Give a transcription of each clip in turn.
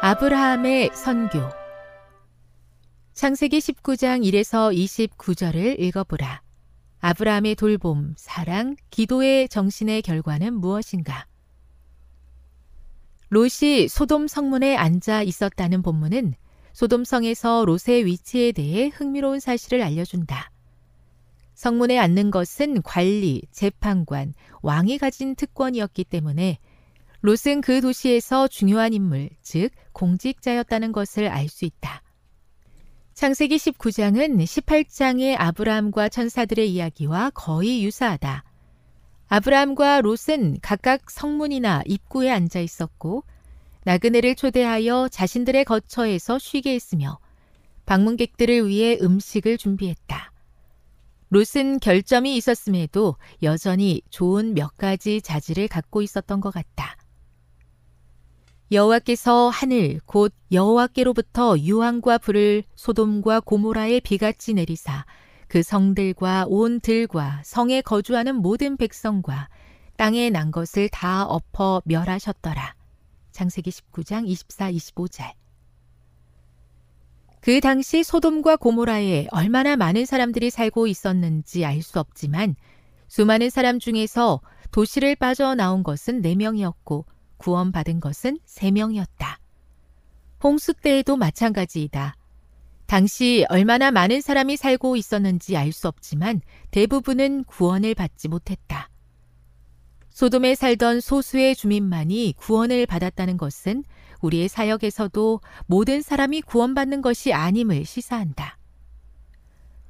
아브라함의 선교 창세기 19장 1에서 29절을 읽어보라. 아브라함의 돌봄, 사랑, 기도의 정신의 결과는 무엇인가? 롯이 소돔 성문에 앉아 있었다는 본문은 소돔 성에서 롯의 위치에 대해 흥미로운 사실을 알려준다. 성문에 앉는 것은 관리, 재판관, 왕이 가진 특권이었기 때문에 롯은 그 도시에서 중요한 인물, 즉 공직자였다는 것을 알 수 있다. 창세기 19장은 18장의 아브라함과 천사들의 이야기와 거의 유사하다. 아브라함과 롯은 각각 성문이나 입구에 앉아 있었고 나그네를 초대하여 자신들의 거처에서 쉬게 했으며 방문객들을 위해 음식을 준비했다. 롯은 결점이 있었음에도 여전히 좋은 몇 가지 자질을 갖고 있었던 것 같다. 여호와께서 하늘 곧 여호와께로부터 유황과 불을 소돔과 고모라에 비같이 내리사 그 성들과 온 들과 성에 거주하는 모든 백성과 땅에 난 것을 다 엎어 멸하셨더라. 창세기 19장 24, 25절. 그 당시 소돔과 고모라에 얼마나 많은 사람들이 살고 있었는지 알 수 없지만 수많은 사람 중에서 도시를 빠져나온 것은 4명이었고 구원받은 것은 3명이었다. 홍수 때에도 마찬가지이다. 당시 얼마나 많은 사람이 살고 있었는지 알 수 없지만 대부분은 구원을 받지 못했다. 소돔에 살던 소수의 주민만이 구원을 받았다는 것은 우리의 사역에서도 모든 사람이 구원받는 것이 아님을 시사한다.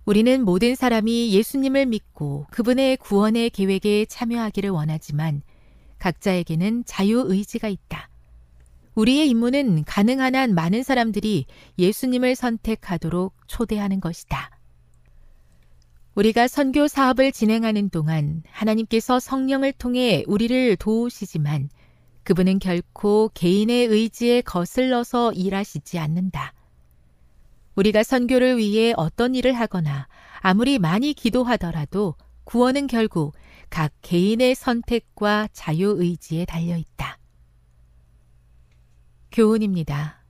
우리는 모든 사람이 예수님을 믿고 그분의 구원의 계획에 참여하기를 원하지만 각자에게는 자유의지가 있다. 우리의 임무는 가능한 한 많은 사람들이 예수님을 선택하도록 초대하는 것이다. 우리가 선교 사업을 진행하는 동안 하나님께서 성령을 통해 우리를 도우시지만 그분은 결코 개인의 의지에 거슬러서 일하시지 않는다. 우리가 선교를 위해 어떤 일을 하거나 아무리 많이 기도하더라도 구원은 결국 각 개인의 선택과 자유의지에 달려 있다. 교훈입니다.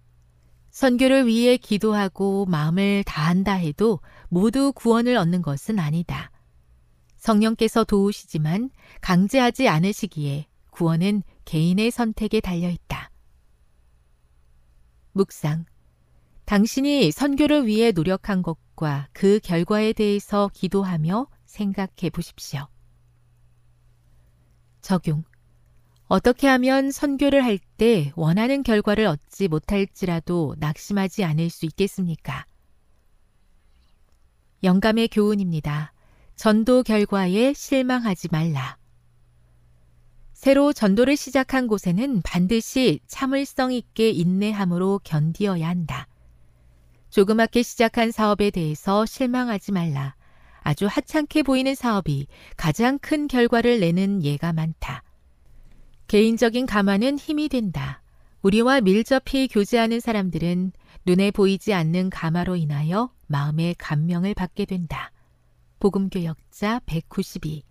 선교를 위해 기도하고 마음을 다한다 해도 모두 구원을 얻는 것은 아니다. 성령께서 도우시지만 강제하지 않으시기에 구원은 개인의 선택에 달려 있다. 묵상. 당신이 선교를 위해 노력한 것과 그 결과에 대해서 기도하며 생각해 보십시오. 적용. 어떻게 하면 선교를 할 때 원하는 결과를 얻지 못할지라도 낙심하지 않을 수 있겠습니까? 영감의 교훈입니다. 전도 결과에 실망하지 말라. 새로 전도를 시작한 곳에는 반드시 참을성 있게 인내함으로 견디어야 한다. 조그맣게 시작한 사업에 대해서 실망하지 말라. 아주 하찮게 보이는 사업이 가장 큰 결과를 내는 예가 많다. 개인적인 감화는 힘이 된다. 우리와 밀접히 교제하는 사람들은 눈에 보이지 않는 감화로 인하여 마음의 감명을 받게 된다. 복음교역자 192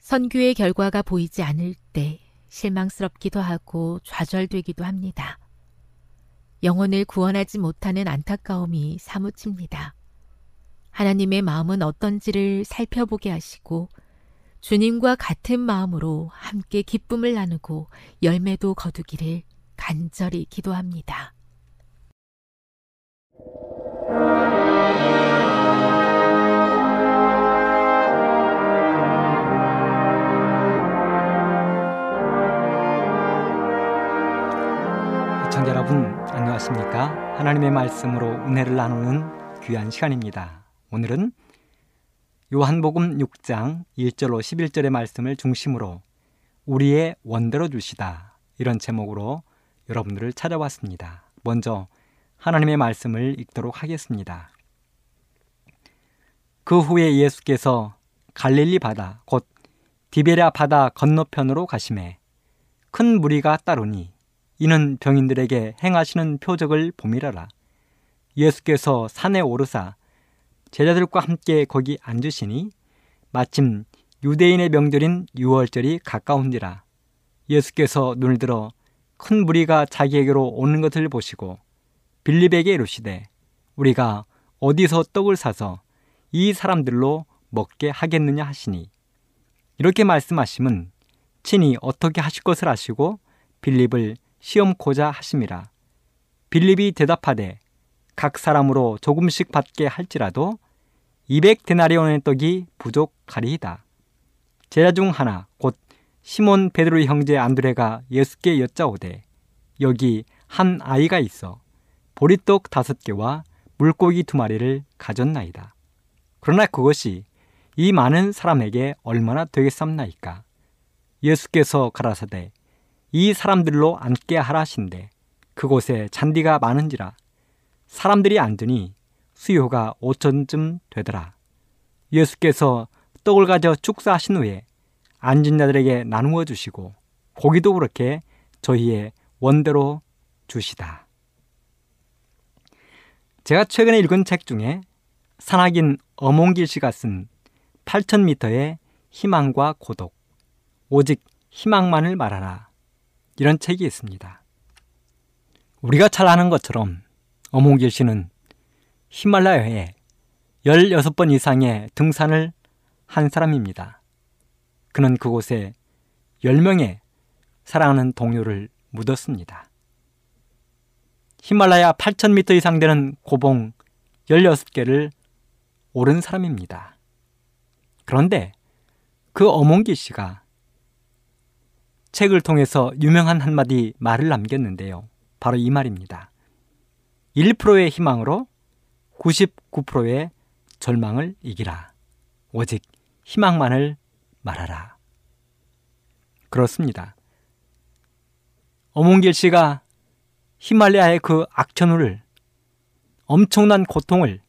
선교의 결과가 보이지 않을 때 실망스럽기도 하고 좌절되기도 합니다. 영혼을 구원하지 못하는 안타까움이 사무칩니다. 하나님의 마음은 어떤지를 살펴보게 하시고 주님과 같은 마음으로 함께 기쁨을 나누고 열매도 거두기를 간절히 기도합니다. 시청자 여러분 안녕하십니까? 하나님의 말씀으로 은혜를 나누는 귀한 시간입니다. 오늘은 요한복음 6장 1절로 11절의 말씀을 중심으로 우리의 원대로 주시다 이런 제목으로 여러분들을 찾아왔습니다. 먼저 하나님의 말씀을 읽도록 하겠습니다. 그 후에 예수께서 갈릴리 바다 곧 디베랴 바다 건너편으로 가심에 큰 무리가 따르니 이는 병인들에게 행하시는 표적을 봄이라라. 예수께서 산에 오르사 제자들과 함께 거기 앉으시니 마침 유대인의 명절인 유월절이 가까운지라 예수께서 눈을 들어 큰 무리가 자기에게로 오는 것을 보시고 빌립에게 이르시되 우리가 어디서 떡을 사서 이 사람들로 먹게 하겠느냐 하시니 이렇게 말씀하심은 친히 어떻게 하실 것을 아시고 빌립을 시험코자 하심이라. 빌립이 대답하되 각 사람으로 조금씩 받게 할지라도 200데나리온의 떡이 부족하리이다. 제자 중 하나 곧 시몬 베드로의 형제 안드레가 예수께 여짜오되 여기 한 아이가 있어 보리떡 다섯 개와 물고기 두 마리를 가졌나이다. 그러나 그것이 이 많은 사람에게 얼마나 되겠삼나이까? 예수께서 가라사대 이 사람들로 앉게 하라신데 그곳에 잔디가 많은지라 사람들이 앉으니 수요가 5천쯤 되더라. 예수께서 떡을 가져 축사하신 후에 앉은 자들에게 나누어 주시고 고기도 그렇게 저희의 원대로 주시다. 제가 최근에 읽은 책 중에 산악인 어몽길 씨가 쓴 8,000m의 희망과 고독, 오직 희망만을 말하라. 이런 책이 있습니다. 우리가 잘 아는 것처럼 어몽길 씨는 히말라야에 16번 이상의 등산을 한 사람입니다. 그는 그곳에 10명의 사랑하는 동료를 묻었습니다. 히말라야 8,000m 이상 되는 고봉 16개를 오른 사람입니다. 그런데 그 어몽기 씨가 책을 통해서 유명한 한마디 말을 남겼는데요. 바로 이 말입니다. 1%의 희망으로 99%의 절망을 이기라. 오직 희망만을 말하라. 그렇습니다. 어몽길 씨가 히말라야의 그 악천후를 엄청난 고통을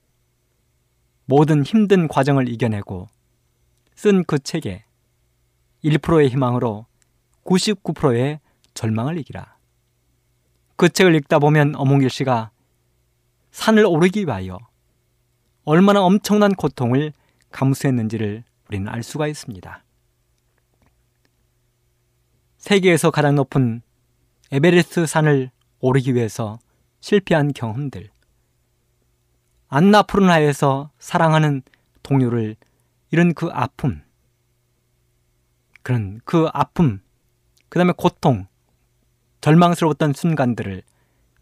모든 힘든 과정을 이겨내고 쓴 그 책에 1%의 희망으로 99%의 절망을 이기라. 그 책을 읽다 보면 어몽길 씨가 산을 오르기 위하여 얼마나 엄청난 고통을 감수했는지를 우리는 알 수가 있습니다. 세계에서 가장 높은 에베레스트 산을 오르기 위해서 실패한 경험들, 안나푸르나에서 사랑하는 동료를 잃은 그 아픔, 그런 그 아픔, 그 다음에 고통, 절망스러웠던 순간들을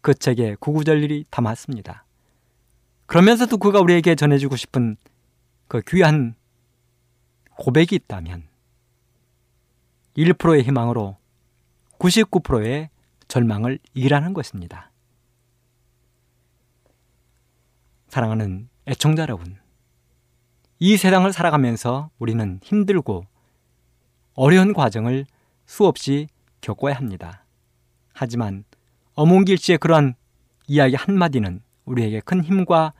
그 책에 구구절절히 담았습니다. 그러면서도 그가 우리에게 전해주고 싶은 그 귀한 고백이 있다면 1%의 희망으로 99%의 절망을 이기라는 것입니다. 사랑하는 애청자 여러분, 이 세상을 살아가면서 우리는 힘들고 어려운 과정을 수없이 겪어야 합니다. 하지만 어몽길 씨의 그러한 이야기 한마디는 우리에게 큰 힘과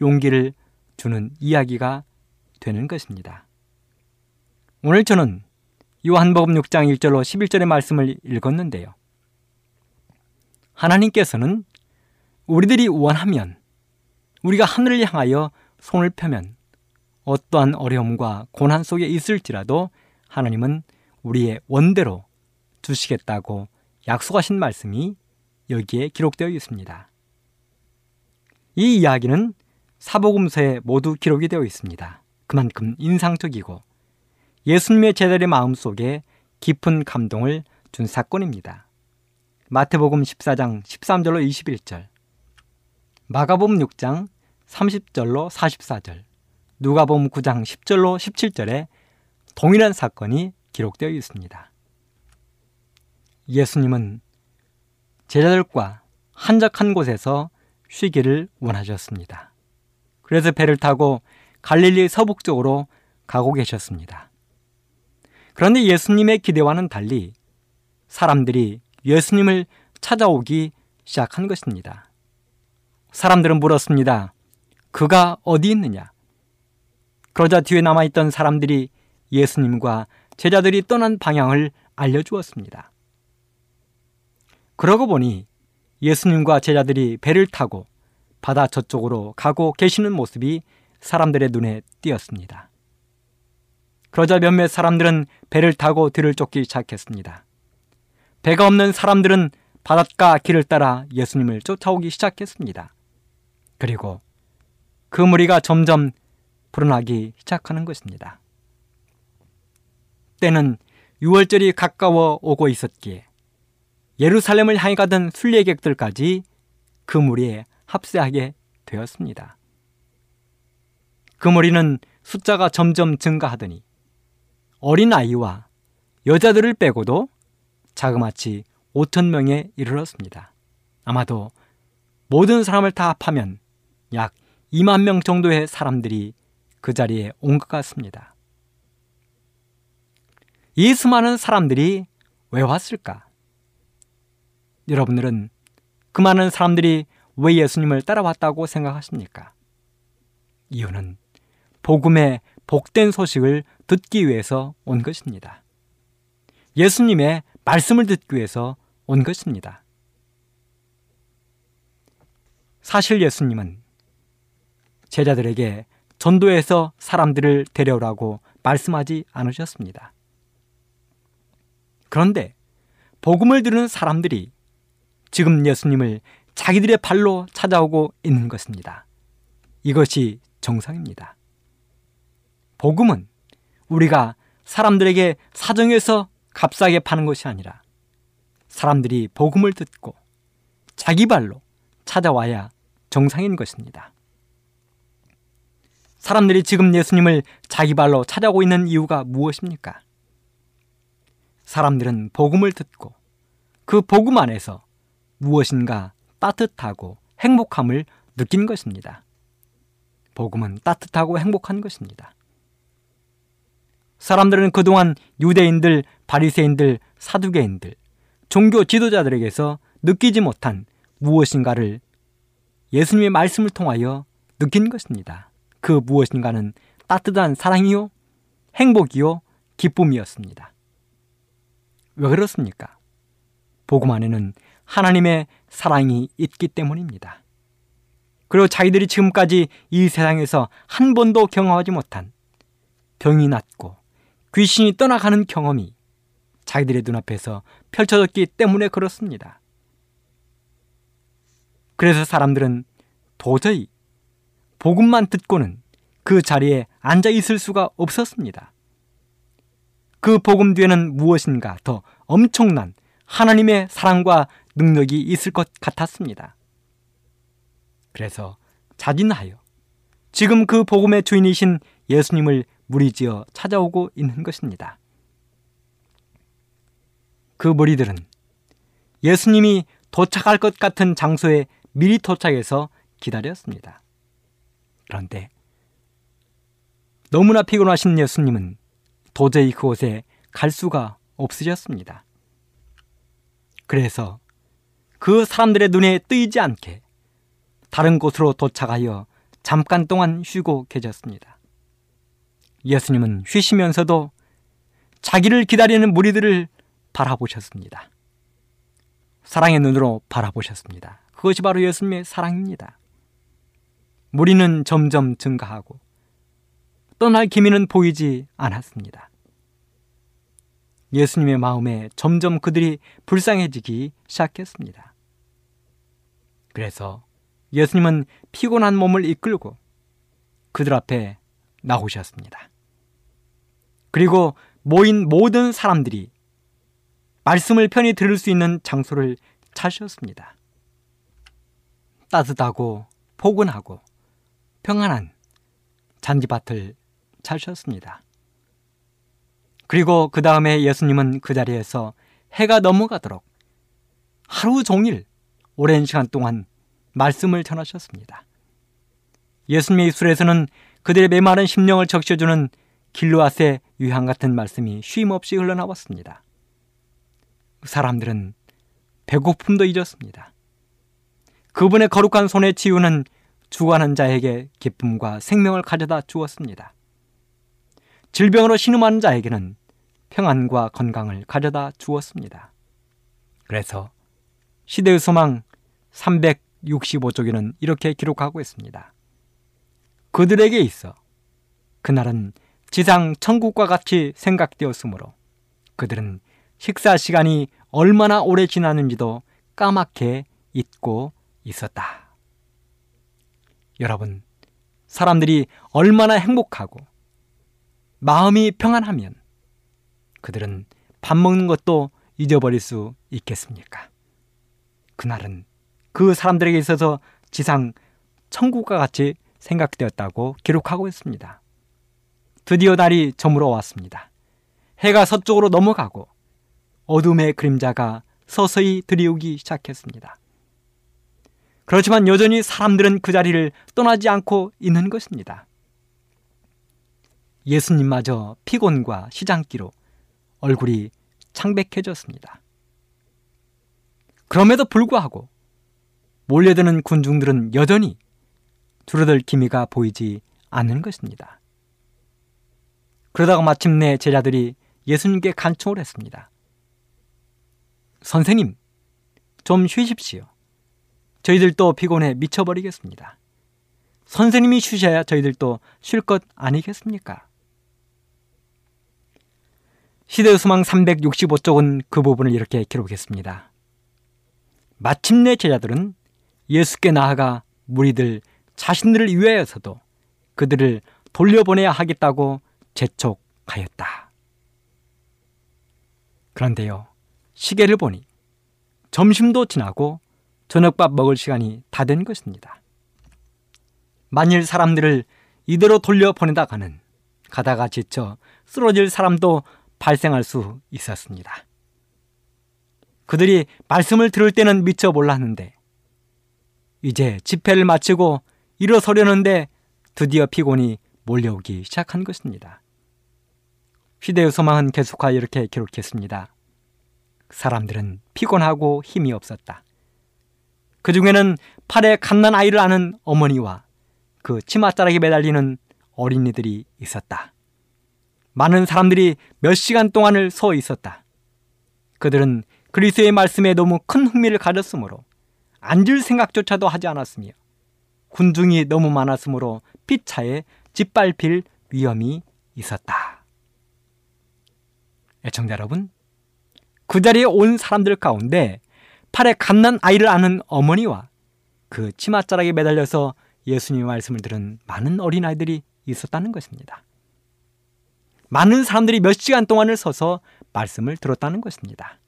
용기를 주는 이야기가 되는 것입니다. 오늘 저는 요한복음 6장 1절로 11절의 말씀을 읽었는데요. 하나님께서는 우리들이 원하면 우리가 하늘을 향하여 손을 펴면 어떠한 어려움과 고난 속에 있을지라도 하나님은 우리의 원대로 주시겠다고 약속하신 말씀이 여기에 기록되어 있습니다. 이 이야기는 사복음서에 모두 기록이 되어 있습니다. 그만큼 인상적이고 예수님의 제자의 마음 속에 깊은 감동을 준 사건입니다. 마태복음 14장 13절로 21절, 마가복음 6장 30절로 44절, 누가복음 9장 10절로 17절에 동일한 사건이 기록되어 있습니다. 예수님은 제자들과 한적한 곳에서 쉬기를 원하셨습니다. 그래서 배를 타고 갈릴리 서북쪽으로 가고 계셨습니다. 그런데 예수님의 기대와는 달리 사람들이 예수님을 찾아오기 시작한 것입니다. 사람들은 물었습니다. 그가 어디 있느냐? 그러자 뒤에 남아있던 사람들이 예수님과 제자들이 떠난 방향을 알려주었습니다. 그러고 보니 예수님과 제자들이 배를 타고 바다 저쪽으로 가고 계시는 모습이 사람들의 눈에 띄었습니다. 그러자 몇몇 사람들은 배를 타고 뒤를 쫓기 시작했습니다. 배가 없는 사람들은 바닷가 길을 따라 예수님을 쫓아오기 시작했습니다. 그리고 그 무리가 점점 불어나기 시작하는 것입니다. 때는 6월절이 가까워 오고 있었기에 예루살렘을 향해 가던 순례객들까지 그 무리에 합세하게 되었습니다. 그 무리는 숫자가 점점 증가하더니 어린 아이와 여자들을 빼고도 자그마치 5천 명에 이르렀습니다. 아마도 모든 사람을 다 합하면 약 2만 명 정도의 사람들이 그 자리에 온 것 같습니다. 이 수많은 사람들이 왜 왔을까? 여러분들은 그 많은 사람들이 왜 예수님을 따라왔다고 생각하십니까? 이유는 복음의 복된 소식을 듣기 위해서 온 것입니다. 예수님의 말씀을 듣기 위해서 온 것입니다. 사실 예수님은 제자들에게 전도해서 사람들을 데려오라고 말씀하지 않으셨습니다. 그런데 복음을 들은 사람들이 지금 예수님을 자기들의 발로 찾아오고 있는 것입니다. 이것이 정상입니다. 복음은 우리가 사람들에게 사정해서 값싸게 파는 것이 아니라 사람들이 복음을 듣고 자기 발로 찾아와야 정상인 것입니다. 사람들이 지금 예수님을 자기 발로 찾아오고 있는 이유가 무엇입니까? 사람들은 복음을 듣고 그 복음 안에서 무엇인가 따뜻하고 행복함을 느낀 것입니다. 복음은 따뜻하고 행복한 것입니다. 사람들은 그동안 유대인들, 바리새인들, 사두개인들, 종교 지도자들에게서 느끼지 못한 무엇인가를 예수님의 말씀을 통하여 느낀 것입니다. 그 무엇인가는 따뜻한 사랑이요, 행복이요, 기쁨이었습니다. 왜 그렇습니까? 복음 안에는 하나님의 사랑이 있기 때문입니다. 그리고 자기들이 지금까지 이 세상에서 한 번도 경험하지 못한 병이 낫고 귀신이 떠나가는 경험이 자기들의 눈앞에서 펼쳐졌기 때문에 그렇습니다. 그래서 사람들은 도저히 복음만 듣고는 그 자리에 앉아 있을 수가 없었습니다. 그 복음 뒤에는 무엇인가 더 엄청난 하나님의 사랑과 능력이 있을 것 같았습니다. 그래서 자진하여 지금 그 복음의 주인이신 예수님을 무리지어 찾아오고 있는 것입니다. 그 무리들은 예수님이 도착할 것 같은 장소에 미리 도착해서 기다렸습니다. 그런데 너무나 피곤하신 예수님은 도저히 그곳에 갈 수가 없으셨습니다. 그래서 그 사람들의 눈에 뜨이지 않게 다른 곳으로 도착하여 잠깐 동안 쉬고 계셨습니다. 예수님은 쉬시면서도 자기를 기다리는 무리들을 바라보셨습니다. 사랑의 눈으로 바라보셨습니다. 그것이 바로 예수님의 사랑입니다. 무리는 점점 증가하고 떠날 기미는 보이지 않았습니다. 예수님의 마음에 점점 그들이 불쌍해지기 시작했습니다. 그래서 예수님은 피곤한 몸을 이끌고 그들 앞에 나오셨습니다. 그리고 모인 모든 사람들이 말씀을 편히 들을 수 있는 장소를 찾으셨습니다. 따뜻하고 포근하고 평안한 잔디밭을 찾으셨습니다. 그리고 그 다음에 예수님은 그 자리에서 해가 넘어가도록 하루 종일 오랜 시간 동안 말씀을 전하셨습니다. 예수님의 입술에서는 그들의 메마른 심령을 적셔주는 길루앗의 유향 같은 말씀이 쉼없이 흘러나왔습니다. 사람들은 배고픔도 잊었습니다. 그분의 거룩한 손의 치유는 죽어가는 자에게 기쁨과 생명을 가져다 주었습니다. 질병으로 신음하는 자에게는 평안과 건강을 가져다 주었습니다. 그래서 시대의 소망 365쪽에는 이렇게 기록하고 있습니다. 그들에게 있어 그날은 지상 천국과 같이 생각되었으므로 그들은 식사 시간이 얼마나 오래 지났는지도 까맣게 잊고 있었다. 여러분, 사람들이 얼마나 행복하고 마음이 평안하면 그들은 밥 먹는 것도 잊어버릴 수 있겠습니까? 그날은 그 사람들에게 있어서 지상 천국과 같이 생각되었다고 기록하고 있습니다. 드디어 날이 저물어 왔습니다. 해가 서쪽으로 넘어가고 어둠의 그림자가 서서히 들이오기 시작했습니다. 그렇지만 여전히 사람들은 그 자리를 떠나지 않고 있는 것입니다. 예수님마저 피곤과 시장기로 얼굴이 창백해졌습니다. 그럼에도 불구하고 몰려드는 군중들은 여전히 줄어들 기미가 보이지 않는 것입니다. 그러다가 마침내 제자들이 예수님께 간청을 했습니다. 선생님, 좀 쉬십시오. 저희들도 피곤해 미쳐버리겠습니다. 선생님이 쉬셔야 저희들도 쉴 것 아니겠습니까? 시대의 수망 365쪽은 그 부분을 이렇게 기록했습니다. 마침내 제자들은 예수께 나아가 무리들 자신들을 위하여서도 그들을 돌려보내야 하겠다고 재촉하였다. 그런데요, 시계를 보니 점심도 지나고 저녁밥 먹을 시간이 다 된 것입니다. 만일 사람들을 이대로 돌려보내다가는 가다가 지쳐 쓰러질 사람도 발생할 수 있었습니다. 그들이 말씀을 들을 때는 미처 몰랐는데 이제 집회를 마치고 일어서려는데 드디어 피곤이 몰려오기 시작한 것입니다. 시대의 소망은 계속하여 이렇게 기록했습니다. 사람들은 피곤하고 힘이 없었다. 그 중에는 팔에 갓난 아이를 아는 어머니와 그 치맛자락에 매달리는 어린이들이 있었다. 많은 사람들이 몇 시간 동안을 서 있었다. 그들은 그리스의 말씀에 너무 큰 흥미를 가졌으므로 앉을 생각조차도 하지 않았으며 군중이 너무 많았으므로 피차에 짓밟힐 위험이 있었다. 애청자 여러분, 그 자리에 온 사람들 가운데 팔에 갓난 아이를 아는 어머니와 그 치맛자락에 매달려서 예수님의 말씀을 들은 많은 어린아이들이 있었다는 것입니다. 많은 사람들이 몇 시간 동안을 서서 말씀을 들었다는 것입니다.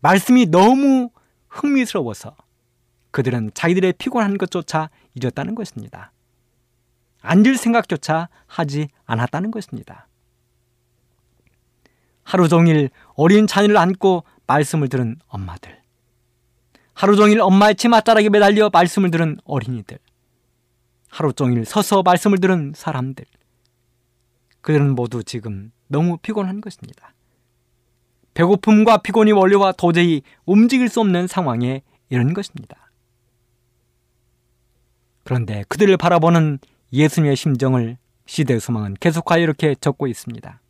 말씀이 너무 흥미스러워서 그들은 자기들의 피곤한 것조차 잊었다는 것입니다. 앉을 생각조차 하지 않았다는 것입니다. 하루 종일 어린 자녀를 안고 말씀을 들은 엄마들. 하루 종일 엄마의 치맛자락에 매달려 말씀을 들은 어린이들. 하루 종일 서서 말씀을 들은 사람들. 그들은 모두 지금 너무 피곤한 것입니다. 배고픔과 피곤이 원료와 도저히 움직일 수 없는 상황에 이른 것입니다. 그런데 그들을 바라보는 예수님의 심정을 시대 소망은 계속하여 이렇게 적고 있습니다.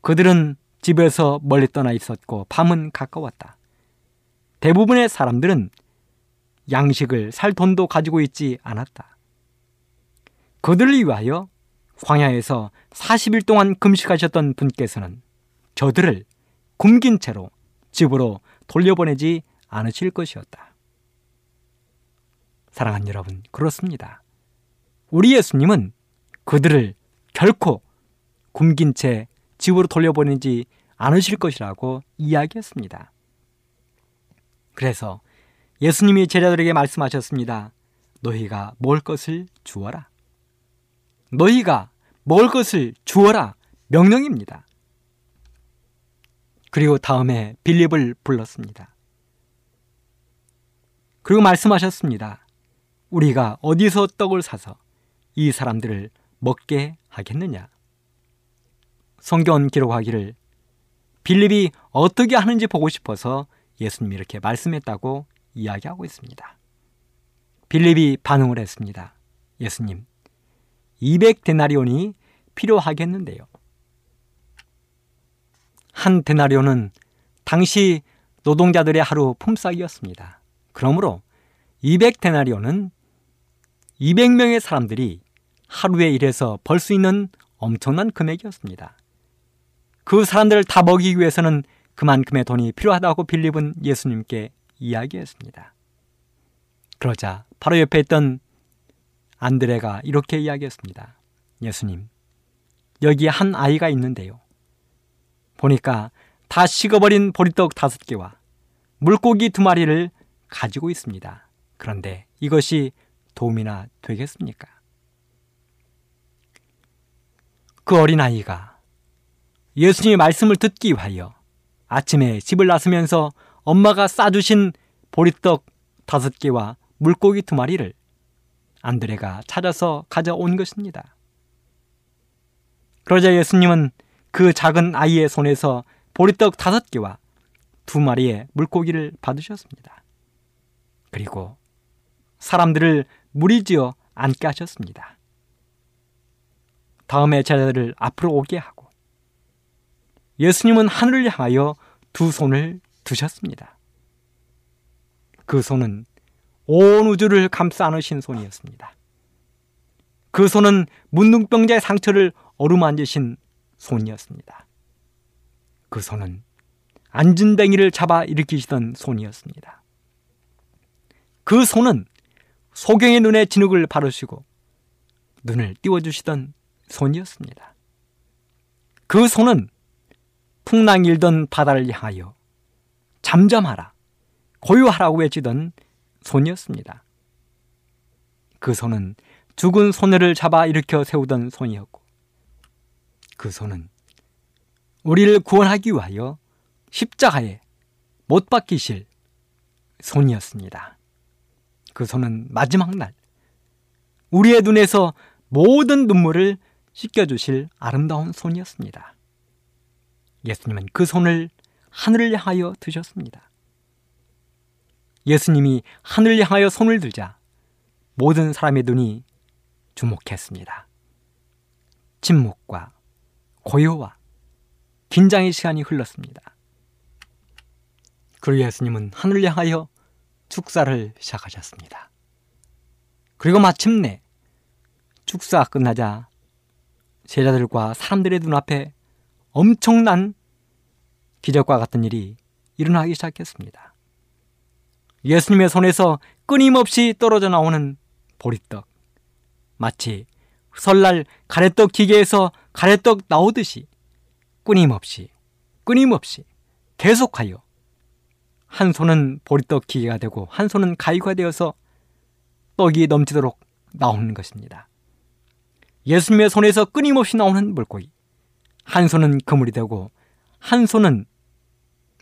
그들은 집에서 멀리 떠나 있었고 밤은 가까웠다. 대부분의 사람들은 양식을 살 돈도 가지고 있지 않았다. 그들을 위하여 광야에서 40일 동안 금식하셨던 분께서는 저들을 굶긴 채로 집으로 돌려보내지 않으실 것이었다. 사랑하는 여러분, 그렇습니다. 우리 예수님은 그들을 결코 굶긴 채 집으로 돌려보내지 않으실 것이라고 이야기했습니다. 그래서 예수님이 제자들에게 말씀하셨습니다. 너희가 먹을 것을 주어라. 너희가 먹을 것을 주어라. 명령입니다. 그리고 다음에 빌립을 불렀습니다. 그리고 말씀하셨습니다. 우리가 어디서 떡을 사서 이 사람들을 먹게 하겠느냐? 성경 기록하기를 빌립이 어떻게 하는지 보고 싶어서 예수님이 이렇게 말씀했다고 이야기하고 있습니다. 빌립이 반응을 했습니다. 예수님, 200 데나리온이 필요하겠는데요. 한 데나리온은 당시 노동자들의 하루 품삯이었습니다. 그러므로 200데나리온은 200명의 사람들이 하루에 일해서 벌 수 있는 엄청난 금액이었습니다. 그 사람들을 다 먹이기 위해서는 그만큼의 돈이 필요하다고 빌립은 예수님께 이야기했습니다. 그러자 바로 옆에 있던 안드레가 이렇게 이야기했습니다. 예수님, 여기 한 아이가 있는데요. 보니까 다 식어버린 보리떡 다섯 개와 물고기 두 마리를 가지고 있습니다. 그런데 이것이 도움이나 되겠습니까? 그 어린아이가 예수님의 말씀을 듣기 위하여 아침에 집을 나서면서 엄마가 싸주신 보리떡 다섯 개와 물고기 두 마리를 안드레가 찾아서 가져온 것입니다. 그러자 예수님은 그 작은 아이의 손에서 보리떡 다섯 개와 두 마리의 물고기를 받으셨습니다. 그리고 사람들을 무리지어 앉게 하셨습니다. 다음에 제자들을 앞으로 오게 하고 예수님은 하늘을 향하여 두 손을 두셨습니다. 그 손은 온 우주를 감싸 안으신 손이었습니다. 그 손은 문둥병자의 상처를 어루만지신 손이었습니다. 그 손은 안진뱅이를 잡아 일으키시던 손이었습니다. 그 손은 소경의 눈에 진흙을 바르시고 눈을 띄워주시던 손이었습니다. 그 손은 풍랑 일던 바다를 향하여 잠잠하라, 고요하라고 외치던 손이었습니다. 그 손은 죽은 소녀를 잡아 일으켜 세우던 손이었고, 그 손은 우리를 구원하기 위하여 십자가에 못 박히실 손이었습니다. 그 손은 마지막 날 우리의 눈에서 모든 눈물을 씻겨주실 아름다운 손이었습니다. 예수님은 그 손을 하늘을 향하여 드셨습니다. 예수님이 하늘을 향하여 손을 들자 모든 사람의 눈이 주목했습니다. 침묵과 고요와 긴장의 시간이 흘렀습니다. 그리고 예수님은 하늘을 향하여 축사를 시작하셨습니다. 그리고 마침내 축사가 끝나자 제자들과 사람들의 눈앞에 엄청난 기적과 같은 일이 일어나기 시작했습니다. 예수님의 손에서 끊임없이 떨어져 나오는 보리떡. 마치 설날 가래떡 기계에서 가래떡 나오듯이 끊임없이, 끊임없이, 계속하여 한 손은 보리떡 기계가 되고 한 손은 가위가 되어서 떡이 넘치도록 나오는 것입니다. 예수님의 손에서 끊임없이 나오는 물고기. 한 손은 그물이 되고 한 손은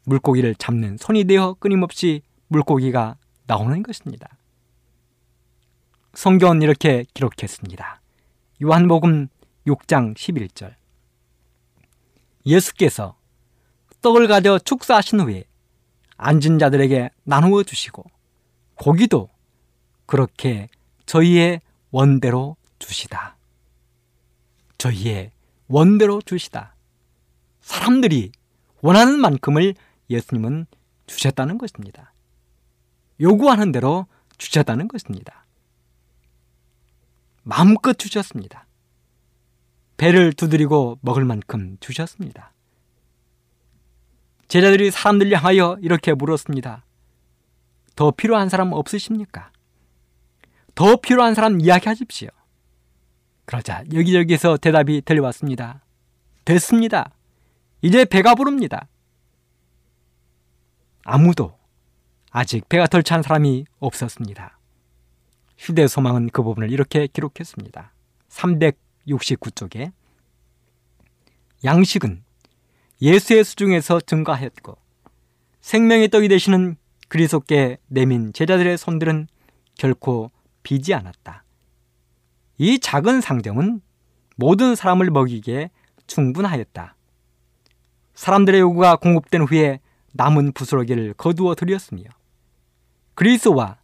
물고기를 잡는 손이 되어 끊임없이 물고기가 나오는 것입니다. 성경은 이렇게 기록했습니다. 요한복음 6장 11절. 예수께서 떡을 가져 축사하신 후에 앉은 자들에게 나누어 주시고 고기도 그렇게 저희의 원대로 주시다. 저희의 원대로 주시다. 사람들이 원하는 만큼을 예수님은 주셨다는 것입니다. 요구하는 대로 주셨다는 것입니다. 마음껏 주셨습니다. 배를 두드리고 먹을 만큼 주셨습니다. 제자들이 사람들 향하여 이렇게 물었습니다. 더 필요한 사람 없으십니까? 더 필요한 사람 이야기하십시오. 그러자 여기저기서 대답이 들려왔습니다. 됐습니다. 이제 배가 부릅니다. 아무도 아직 배가 덜 찬 사람이 없었습니다. 휴대 소망은 그 부분을 이렇게 기록했습니다. 369쪽에 양식은 예수의 수중에서 증가하였고 생명의 떡이 되시는 그리스도께 내민 제자들의 손들은 결코 비지 않았다. 이 작은 상점은 모든 사람을 먹이기에 충분하였다. 사람들의 요구가 공급된 후에 남은 부스러기를 거두어 드렸으며 그리스도와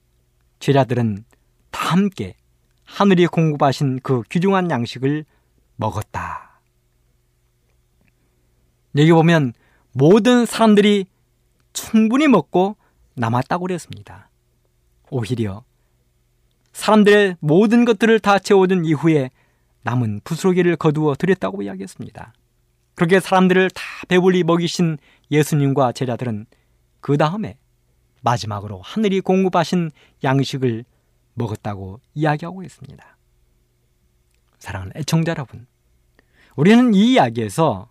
제자들은 다 함께 하늘이 공급하신 그 귀중한 양식을 먹었다. 여기 보면 모든 사람들이 충분히 먹고 남았다고 그랬습니다. 오히려 사람들의 모든 것들을 다 채워준 이후에 남은 부스러기를 거두어 드렸다고 이야기했습니다. 그렇게 사람들을 다 배불리 먹이신 예수님과 제자들은 그 다음에 마지막으로 하늘이 공급하신 양식을 먹었다고 이야기하고 있습니다. 사랑하는 애청자 여러분, 우리는 이 이야기에서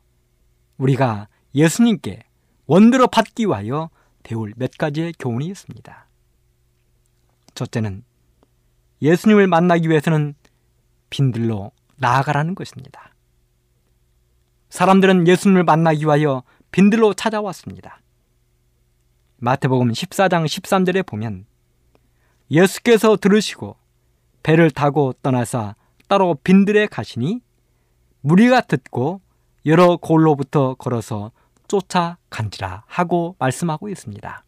우리가 예수님께 원대로 받기 위하여 배울 몇 가지의 교훈이 있습니다. 첫째는 예수님을 만나기 위해서는 빈들로 나아가라는 것입니다. 사람들은 예수님을 만나기 위하여 빈들로 찾아왔습니다. 마태복음 14장 13절에 보면 예수께서 들으시고 배를 타고 떠나사 따로 빈들에 가시니 무리가 듣고 여러 골로부터 걸어서 쫓아간지라 하고 말씀하고 있습니다.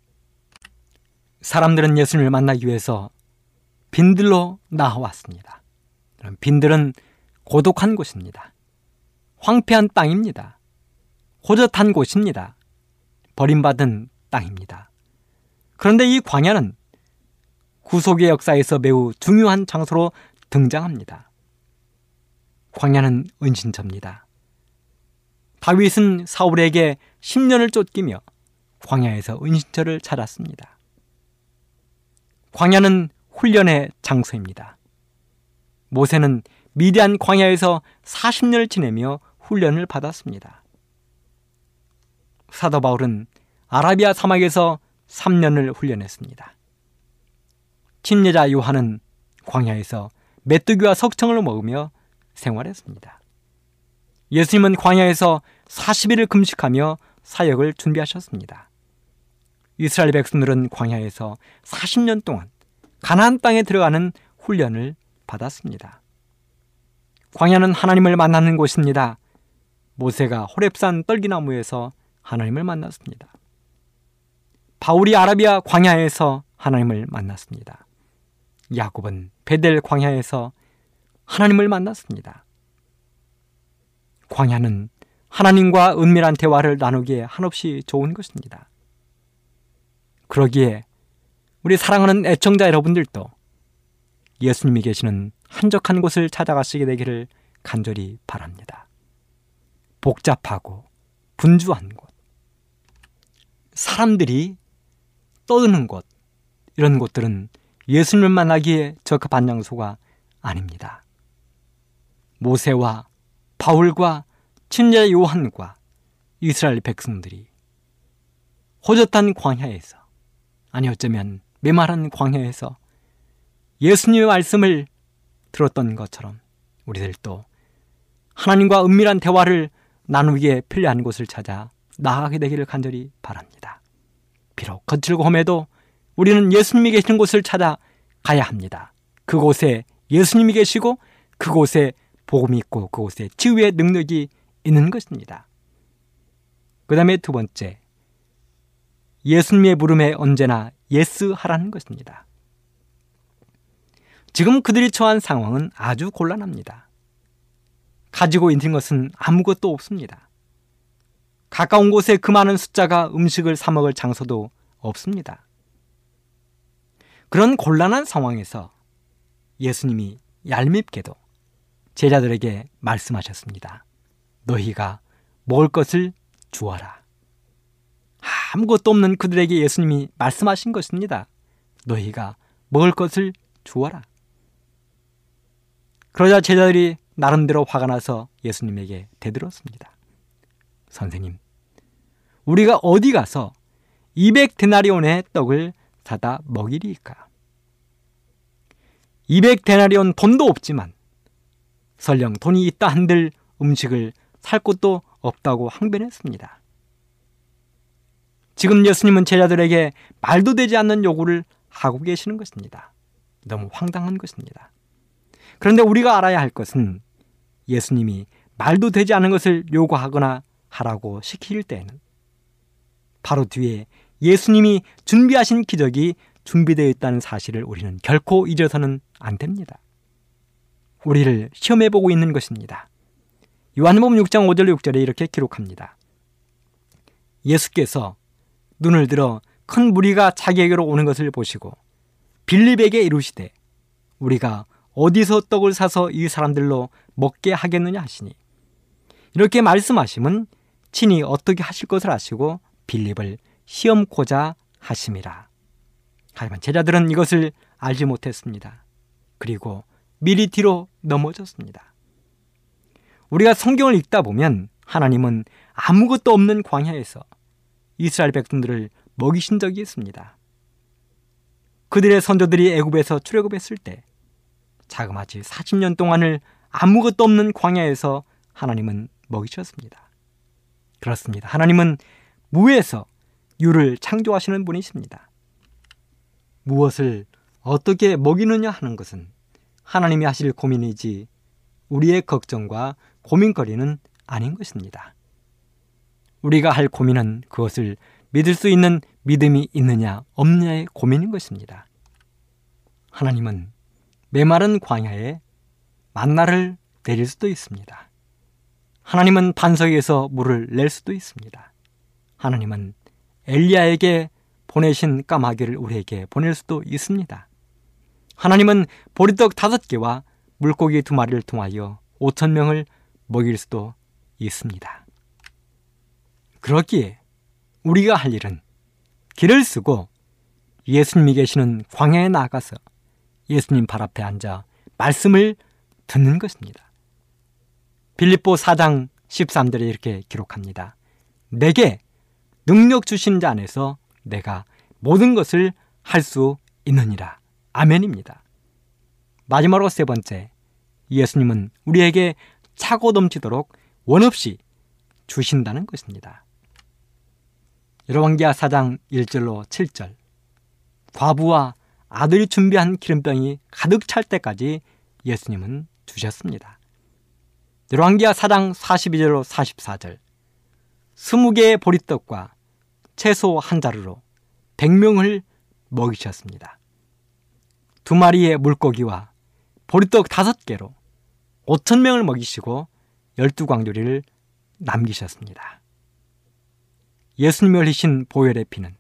사람들은 예수님을 만나기 위해서 빈들로 나와왔습니다. 빈들은 고독한 곳입니다. 황폐한 땅입니다. 호젓한 곳입니다. 버림받은 땅입니다. 그런데 이 광야는 구속의 역사에서 매우 중요한 장소로 등장합니다. 광야는 은신처입니다. 다윗은 사울에게 10년을 쫓기며 광야에서 은신처를 찾았습니다. 광야는 훈련의 장소입니다. 모세는 미디안 광야에서 40년을 지내며 훈련을 받았습니다. 사도 바울은 아라비아 사막에서 3년을 훈련했습니다. 친여자 요한은 광야에서 메뚜기와 석청을 먹으며 생활했습니다. 예수님은 광야에서 40일을 금식하며 사역을 준비하셨습니다. 이스라엘 백성들은 광야에서 40년 동안 가나안 땅에 들어가는 훈련을 받았습니다. 광야는 하나님을 만나는 곳입니다. 모세가 호렙산 떨기나무에서 하나님을 만났습니다. 바울이 아라비아 광야에서 하나님을 만났습니다. 야곱은 베델 광야에서 하나님을 만났습니다. 광야는 하나님과 은밀한 대화를 나누기에 한없이 좋은 것입니다. 그러기에 우리 사랑하는 애청자 여러분들도 예수님이 계시는 한적한 곳을 찾아가시게 되기를 간절히 바랍니다. 복잡하고 분주한 곳, 사람들이 떠드는 곳, 이런 곳들은 예수님을 만나기에 적합한 장소가 아닙니다. 모세와 바울과 친자 요한과 이스라엘 백성들이 호젓한 광야에서 아니 어쩌면 메마른 광야에서 예수님의 말씀을 들었던 것처럼 우리들도 하나님과 은밀한 대화를 나누기에 편리한 곳을 찾아 나아가게 되기를 간절히 바랍니다. 비록 거칠고 험해도 우리는 예수님이 계시는 곳을 찾아 가야 합니다. 그곳에 예수님이 계시고 그곳에 복음이 있고 그곳에 치유의 능력이 있는 것입니다. 그 다음에 두 번째, 예수님의 부름에 언제나 예스하라는 것입니다. 지금 그들이 처한 상황은 아주 곤란합니다. 가지고 있는 것은 아무것도 없습니다. 가까운 곳에 그 많은 숫자가 음식을 사 먹을 장소도 없습니다. 그런 곤란한 상황에서 예수님이 얄밉게도 제자들에게 말씀하셨습니다. 너희가 먹을 것을 주어라. 아무것도 없는 그들에게 예수님이 말씀하신 것입니다. 너희가 먹을 것을 주어라. 그러자 제자들이 나름대로 화가 나서 예수님에게 대들었습니다. 선생님, 우리가 어디 가서 200데나리온의 떡을 사다 먹이리까? 200데나리온 돈도 없지만 설령 돈이 있다 한들 음식을 살 곳도 없다고 항변했습니다. 지금 예수님은 제자들에게 말도 되지 않는 요구를 하고 계시는 것입니다. 너무 황당한 것입니다. 그런데 우리가 알아야 할 것은 예수님이 말도 되지 않은 것을 요구하거나 하라고 시킬 때에는 바로 뒤에 예수님이 준비하신 기적이 준비되어 있다는 사실을 우리는 결코 잊어서는 안 됩니다. 우리를 시험해 보고 있는 것입니다. 요한복음 6장 5절 6절에 이렇게 기록합니다. 예수께서 눈을 들어 큰 무리가 자기에게로 오는 것을 보시고 빌립에게 이르시되 우리가 어디서 떡을 사서 이 사람들로 먹게 하겠느냐 하시니 이렇게 말씀하심은 친히 어떻게 하실 것을 아시고 빌립을 시험코자 하심이라. 하지만 제자들은 이것을 알지 못했습니다. 그리고 미리 뒤로 넘어졌습니다. 우리가 성경을 읽다 보면 하나님은 아무것도 없는 광야에서 이스라엘 백성들을 먹이신 적이 있습니다. 그들의 선조들이 애굽에서 출애굽했을 때 자그마치 40년 동안을 아무것도 없는 광야에서 하나님은 먹이셨습니다. 그렇습니다. 하나님은 무에서 유를 창조하시는 분이십니다. 무엇을 어떻게 먹이느냐 하는 것은 하나님이 하실 고민이지 우리의 걱정과 고민거리는 아닌 것입니다. 우리가 할 고민은 그것을 믿을 수 있는 믿음이 있느냐 없느냐의 고민인 것입니다. 하나님은 메마른 광야에 만나를 내릴 수도 있습니다. 하나님은 반석에서 물을 낼 수도 있습니다. 하나님은 엘리야에게 보내신 까마귀를 우리에게 보낼 수도 있습니다. 하나님은 보리떡 다섯 개와 물고기 두 마리를 통하여 오천 명을 먹일 수도 있습니다. 그렇기에 우리가 할 일은 길을 쓰고 예수님이 계시는 광야에 나가서 예수님 발 앞에 앉아 말씀을 듣는 것입니다. 빌립보 4장 13절에 이렇게 기록합니다. 내게 능력 주신 자 안에서 내가 모든 것을 할 수 있느니라. 아멘입니다. 마지막으로 세 번째, 예수님은 우리에게 차고 넘치도록 원없이 주신다는 것입니다. 열왕기하 4장 1절로 7절 과부와 아들이 준비한 기름병이 가득 찰 때까지 예수님은 주셨습니다. 열왕기하 4장 42절로 44절 20개의 보리떡과 채소 한 자루로 100명을 먹이셨습니다. 두 마리의 물고기와 보리떡 다섯 개로 5천 명을 먹이시고 열두 광조리를 남기셨습니다. 예수님이 흘리신 보혈의 피는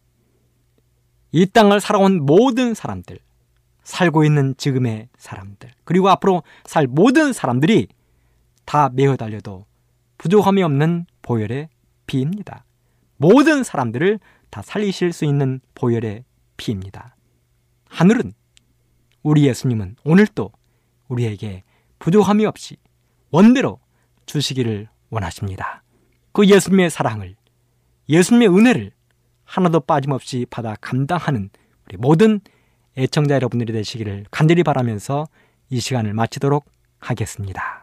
이 땅을 살아온 모든 사람들, 살고 있는 지금의 사람들, 그리고 앞으로 살 모든 사람들이 다 메어 달려도 부족함이 없는 보혈의 피입니다. 모든 사람들을 다 살리실 수 있는 보혈의 피입니다. 하늘은 우리 예수님은 오늘도 우리에게 부족함이 없이 원대로 주시기를 원하십니다. 그 예수님의 사랑을, 예수님의 은혜를 하나도 빠짐없이 받아 감당하는 우리 모든 애청자 여러분들이 되시기를 간절히 바라면서 이 시간을 마치도록 하겠습니다.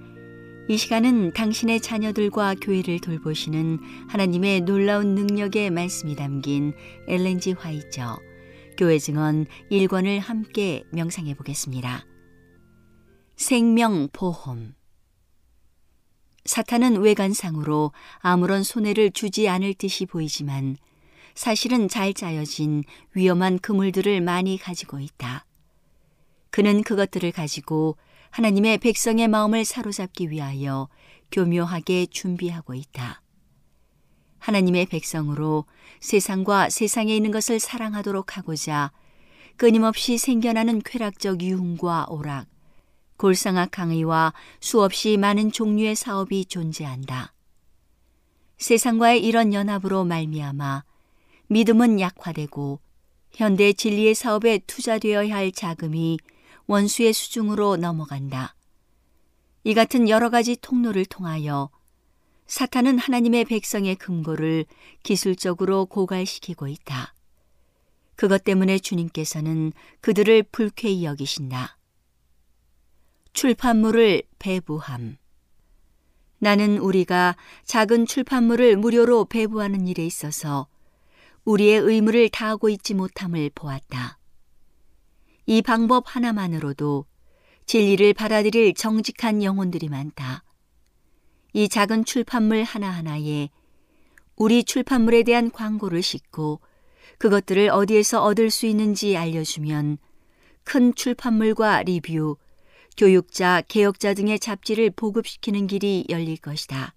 이 시간은 당신의 자녀들과 교회를 돌보시는 하나님의 놀라운 능력의 말씀이 담긴 엘렌지 화이저 교회 증언 1권을 함께 명상해 보겠습니다. 생명 보험 사탄은 외관상으로 아무런 손해를 주지 않을 듯이 보이지만 사실은 잘 짜여진 위험한 그물들을 많이 가지고 있다. 그는 그것들을 가지고 하나님의 백성의 마음을 사로잡기 위하여 교묘하게 준비하고 있다. 하나님의 백성으로 세상과 세상에 있는 것을 사랑하도록 하고자 끊임없이 생겨나는 쾌락적 유흥과 오락, 골상학 강의와 수없이 많은 종류의 사업이 존재한다. 세상과의 이런 연합으로 말미암아 믿음은 약화되고 현대 진리의 사업에 투자되어야 할 자금이 원수의 수중으로 넘어간다. 이 같은 여러 가지 통로를 통하여 사탄은 하나님의 백성의 금고를 기술적으로 고갈시키고 있다. 그것 때문에 주님께서는 그들을 불쾌히 여기신다. 출판물을 배부함. 나는 우리가 작은 출판물을 무료로 배부하는 일에 있어서 우리의 의무를 다하고 있지 못함을 보았다. 이 방법 하나만으로도 진리를 받아들일 정직한 영혼들이 많다. 이 작은 출판물 하나하나에 우리 출판물에 대한 광고를 싣고 그것들을 어디에서 얻을 수 있는지 알려주면 큰 출판물과 리뷰, 교육자, 개혁자 등의 잡지를 보급시키는 길이 열릴 것이다.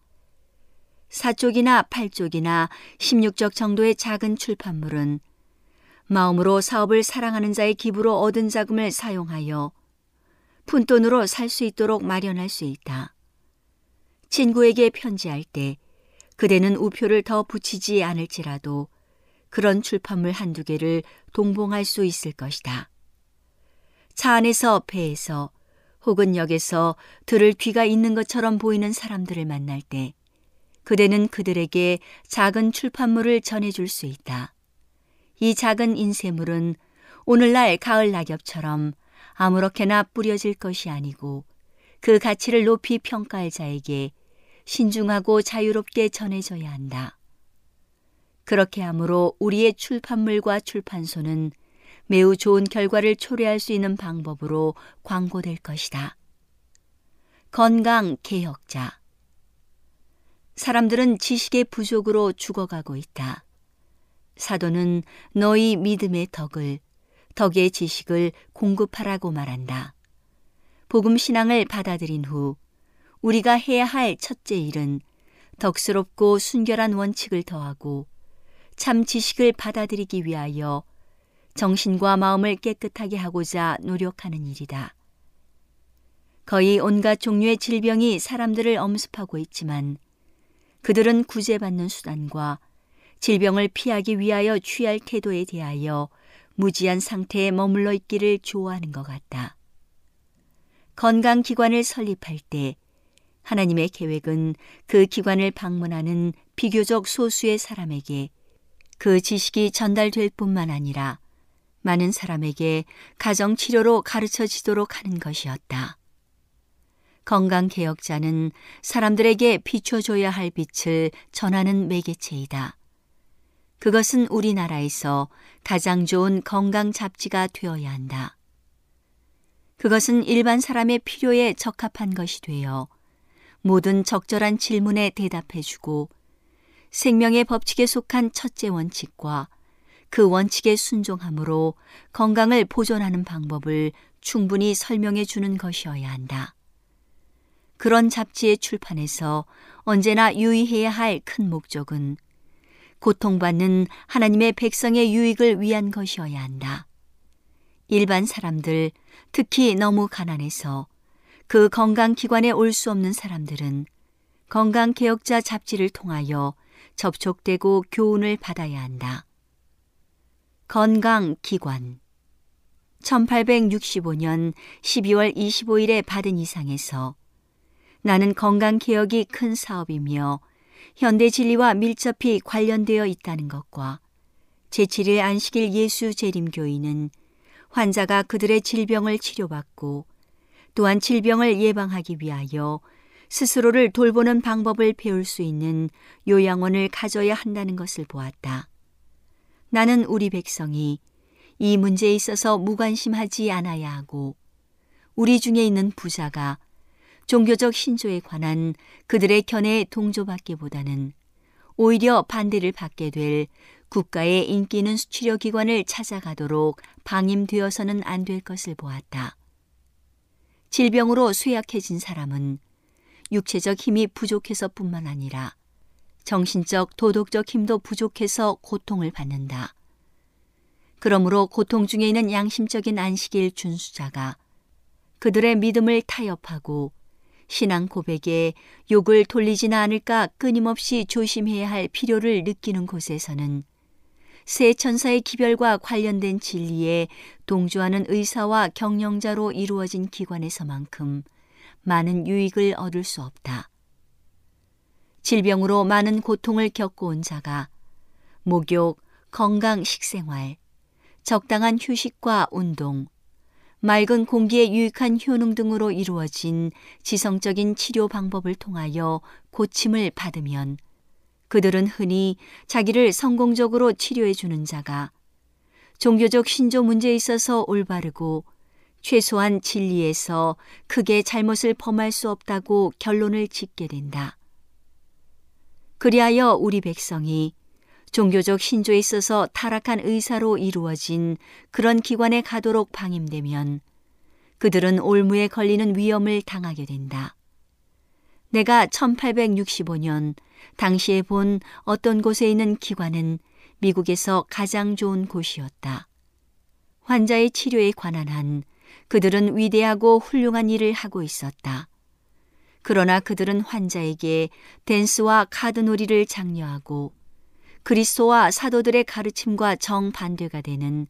4쪽이나 8쪽이나 16쪽 정도의 작은 출판물은 마음으로 사업을 사랑하는 자의 기부로 얻은 자금을 사용하여 푼돈으로 살 수 있도록 마련할 수 있다. 친구에게 편지할 때 그대는 우표를 더 붙이지 않을지라도 그런 출판물 한두 개를 동봉할 수 있을 것이다. 차 안에서 배에서 혹은 역에서 들을 귀가 있는 것처럼 보이는 사람들을 만날 때 그대는 그들에게 작은 출판물을 전해줄 수 있다. 이 작은 인쇄물은 오늘날 가을 낙엽처럼 아무렇게나 뿌려질 것이 아니고 그 가치를 높이 평가할 자에게 신중하고 자유롭게 전해져야 한다. 그렇게 함으로 우리의 출판물과 출판소는 매우 좋은 결과를 초래할 수 있는 방법으로 광고될 것이다. 건강 개혁자 사람들은 지식의 부족으로 죽어가고 있다. 사도는 너희 믿음의 덕을, 덕의 지식을 공급하라고 말한다. 복음 신앙을 받아들인 후 우리가 해야 할 첫째 일은 덕스럽고 순결한 원칙을 더하고 참 지식을 받아들이기 위하여 정신과 마음을 깨끗하게 하고자 노력하는 일이다. 거의 온갖 종류의 질병이 사람들을 엄습하고 있지만 그들은 구제받는 수단과 질병을 피하기 위하여 취할 태도에 대하여 무지한 상태에 머물러 있기를 좋아하는 것 같다. 건강기관을 설립할 때 하나님의 계획은 그 기관을 방문하는 비교적 소수의 사람에게 그 지식이 전달될 뿐만 아니라 많은 사람에게 가정치료로 가르쳐지도록 하는 것이었다. 건강개혁자는 사람들에게 비춰줘야 할 빛을 전하는 매개체이다. 그것은 우리나라에서 가장 좋은 건강 잡지가 되어야 한다. 그것은 일반 사람의 필요에 적합한 것이 되어 모든 적절한 질문에 대답해주고 생명의 법칙에 속한 첫째 원칙과 그 원칙에 순종함으로 건강을 보존하는 방법을 충분히 설명해 주는 것이어야 한다. 그런 잡지의 출판에서 언제나 유의해야 할 큰 목적은 고통받는 하나님의 백성의 유익을 위한 것이어야 한다. 일반 사람들, 특히 너무 가난해서 그 건강기관에 올 수 없는 사람들은 건강개혁자 잡지를 통하여 접촉되고 교훈을 받아야 한다. 건강기관 1865년 12월 25일에 받은 이상에서 나는 건강개혁이 큰 사업이며 현대 진리와 밀접히 관련되어 있다는 것과 제7일 안식일 예수 재림 교인은 환자가 그들의 질병을 치료받고 또한 질병을 예방하기 위하여 스스로를 돌보는 방법을 배울 수 있는 요양원을 가져야 한다는 것을 보았다. 나는 우리 백성이 이 문제에 있어서 무관심하지 않아야 하고 우리 중에 있는 부자가 종교적 신조에 관한 그들의 견해에 동조받기보다는 오히려 반대를 받게 될 국가의 인기 있는 수치료 기관을 찾아가도록 방임되어서는 안 될 것을 보았다. 질병으로 쇠약해진 사람은 육체적 힘이 부족해서 뿐만 아니라 정신적, 도덕적 힘도 부족해서 고통을 받는다. 그러므로 고통 중에 있는 양심적인 안식일 준수자가 그들의 믿음을 타협하고 신앙 고백에 욕을 돌리지는 않을까 끊임없이 조심해야 할 필요를 느끼는 곳에서는 새 천사의 기별과 관련된 진리에 동조하는 의사와 경영자로 이루어진 기관에서만큼 많은 유익을 얻을 수 없다. 질병으로 많은 고통을 겪고 온 자가 목욕, 건강 식생활, 적당한 휴식과 운동, 맑은 공기에 유익한 효능 등으로 이루어진 지성적인 치료 방법을 통하여 고침을 받으면 그들은 흔히 자기를 성공적으로 치료해 주는 자가 종교적 신조 문제에 있어서 올바르고 최소한 진리에서 크게 잘못을 범할 수 없다고 결론을 짓게 된다. 그리하여 우리 백성이 종교적 신조에 있어서 타락한 의사로 이루어진 그런 기관에 가도록 방임되면 그들은 올무에 걸리는 위험을 당하게 된다. 내가 1865년 당시에 본 어떤 곳에 있는 기관은 미국에서 가장 좋은 곳이었다. 환자의 치료에 관한 한 그들은 위대하고 훌륭한 일을 하고 있었다. 그러나 그들은 환자에게 댄스와 카드놀이를 장려하고 그리스도와 사도들의 가르침과 정반대가 되는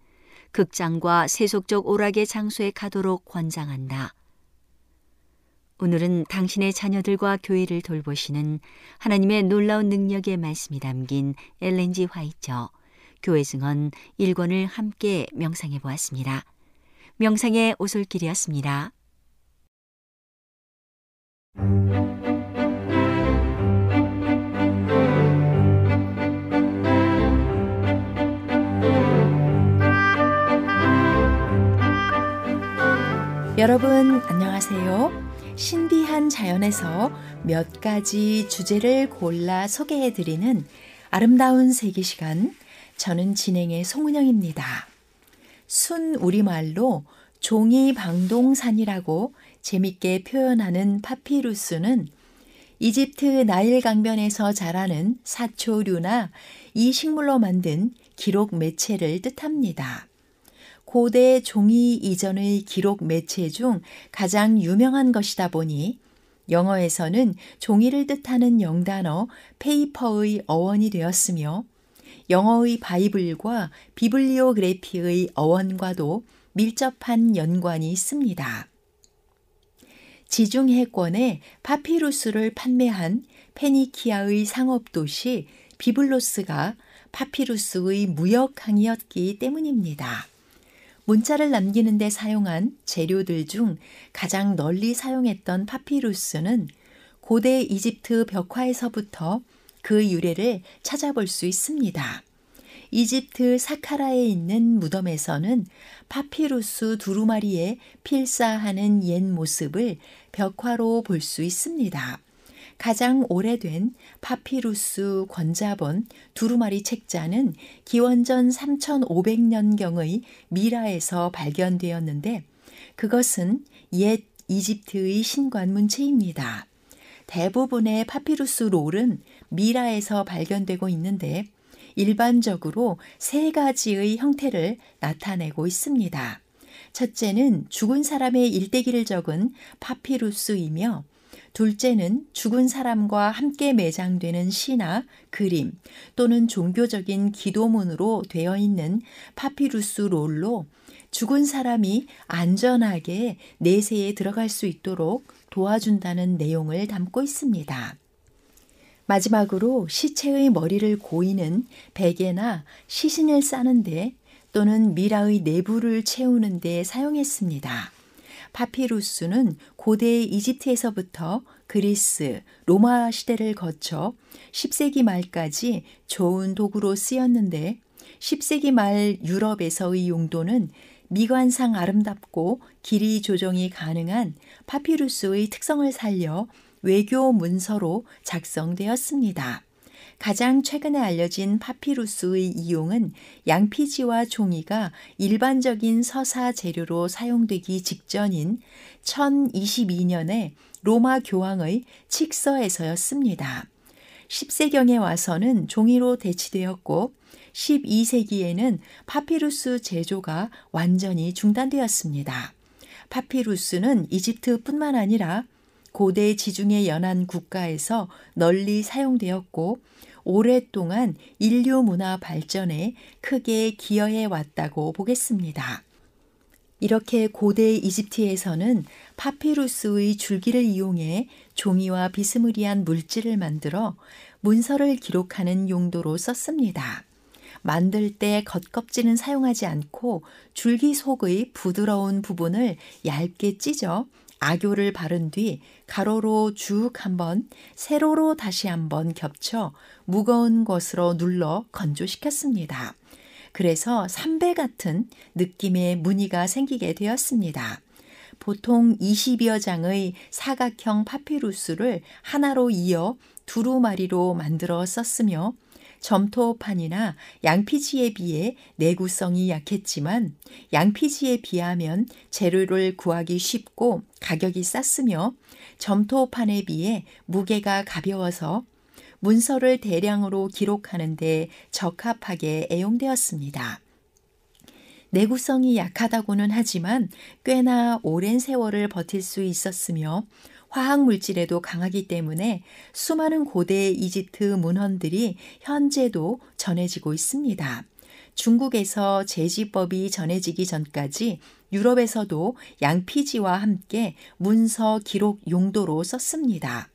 극장과 세속적 오락의 장소에 가도록 권장한다. 오늘은 당신의 자녀들과 교회를 돌보시는 하나님의 놀라운 능력의 말씀이 담긴 엘렌지 화이처 교회 증언 1권을 함께 명상해 보았습니다. 명상의 오솔길이었습니다. 여러분 안녕하세요. 신비한 자연에서 몇 가지 주제를 골라 소개해 드리는 아름다운 세계 시간 저는 진행의 송은영입니다. 순 우리말로 종이 방동산이라고 재밌게 표현하는 파피루스는 이집트 나일 강변에서 자라는 사초류나 이 식물로 만든 기록 매체를 뜻합니다. 고대 종이 이전의 기록 매체 중 가장 유명한 것이다 보니 영어에서는 종이를 뜻하는 영단어 페이퍼의 어원이 되었으며 영어의 바이블과 비블리오그래피의 어원과도 밀접한 연관이 있습니다. 지중 해권에 파피루스를 판매한 페니키아의 상업 도시 비블로스가 파피루스의 무역항이었기 때문입니다. 문자를 남기는 데 사용한 재료들 중 가장 널리 사용했던 파피루스는 고대 이집트 벽화에서부터 그 유래를 찾아볼 수 있습니다. 이집트 사카라에 있는 무덤에서는 파피루스 두루마리에 필사하는 옛 모습을 벽화로 볼 수 있습니다. 가장 오래된 파피루스 권자본 두루마리 책자는 기원전 3500년경의 미라에서 발견되었는데 그것은 옛 이집트의 신관 문체입니다. 대부분의 파피루스 롤은 미라에서 발견되고 있는데 일반적으로 세 가지의 형태를 나타내고 있습니다. 첫째는 죽은 사람의 일대기를 적은 파피루스이며 둘째는 죽은 사람과 함께 매장되는 시나 그림 또는 종교적인 기도문으로 되어 있는 파피루스 롤로 죽은 사람이 안전하게 내세에 들어갈 수 있도록 도와준다는 내용을 담고 있습니다. 마지막으로 시체의 머리를 고이는 베개나 시신을 싸는데 또는 미라의 내부를 채우는데 사용했습니다. 파피루스는 고대 이집트에서부터 그리스, 로마 시대를 거쳐 10세기 말까지 좋은 도구로 쓰였는데 10세기 말 유럽에서의 용도는 미관상 아름답고 길이 조정이 가능한 파피루스의 특성을 살려 외교 문서로 작성되었습니다. 가장 최근에 알려진 파피루스의 이용은 양피지와 종이가 일반적인 서사 재료로 사용되기 직전인 1022년에 로마 교황의 칙서에서였습니다. 10세경에 와서는 종이로 대치되었고 12세기에는 파피루스 제조가 완전히 중단되었습니다. 파피루스는 이집트뿐만 아니라 고대 지중해 연안 국가에서 널리 사용되었고 오랫동안 인류 문화 발전에 크게 기여해 왔다고 보겠습니다. 이렇게 고대 이집트에서는 파피루스의 줄기를 이용해 종이와 비스무리한 물질을 만들어 문서를 기록하는 용도로 썼습니다. 만들 때 겉껍질은 사용하지 않고 줄기 속의 부드러운 부분을 얇게 찢어 악교를 바른 뒤 가로로 쭉 한번 세로로 다시 한번 겹쳐 무거운 것으로 눌러 건조시켰습니다. 그래서 삼배 같은 느낌의 무늬가 생기게 되었습니다. 보통 20여 장의 사각형 파피루스를 하나로 이어 두루마리로 만들어 썼으며 점토판이나 양피지에 비해 내구성이 약했지만 양피지에 비하면 재료를 구하기 쉽고 가격이 쌌으며 점토판에 비해 무게가 가벼워서 문서를 대량으로 기록하는 데 적합하게 애용되었습니다. 내구성이 약하다고는 하지만 꽤나 오랜 세월을 버틸 수 있었으며 화학 물질에도 강하기 때문에 수많은 고대 이집트 문헌들이 현재도 전해지고 있습니다. 중국에서 제지법이 전해지기 전까지 유럽에서도 양피지와 함께 문서 기록 용도로 썼습니다.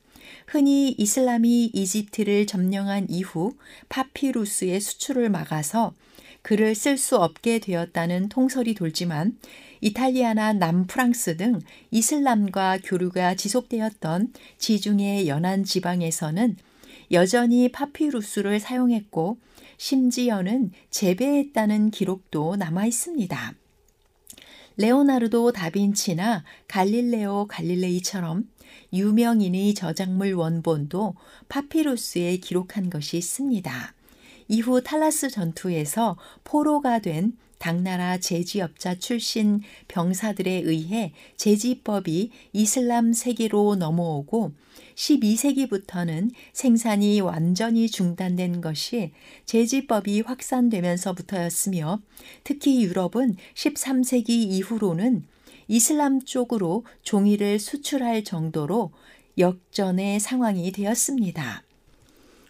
흔히 이슬람이 이집트를 점령한 이후 파피루스의 수출을 막아서 글을 쓸 수 없게 되었다는 통설이 돌지만 이탈리아나 남프랑스 등 이슬람과 교류가 지속되었던 지중해 연안 지방에서는 여전히 파피루스를 사용했고 심지어는 재배했다는 기록도 남아 있습니다. 레오나르도 다빈치나 갈릴레오 갈릴레이처럼 유명인의 저작물 원본도 파피루스에 기록한 것이 있습니다. 이후 탈라스 전투에서 포로가 된 당나라 제지업자 출신 병사들에 의해 제지법이 이슬람 세계로 넘어오고 12세기부터는 생산이 완전히 중단된 것이 제지법이 확산되면서부터였으며 특히 유럽은 13세기 이후로는 이슬람 쪽으로 종이를 수출할 정도로 역전의 상황이 되었습니다.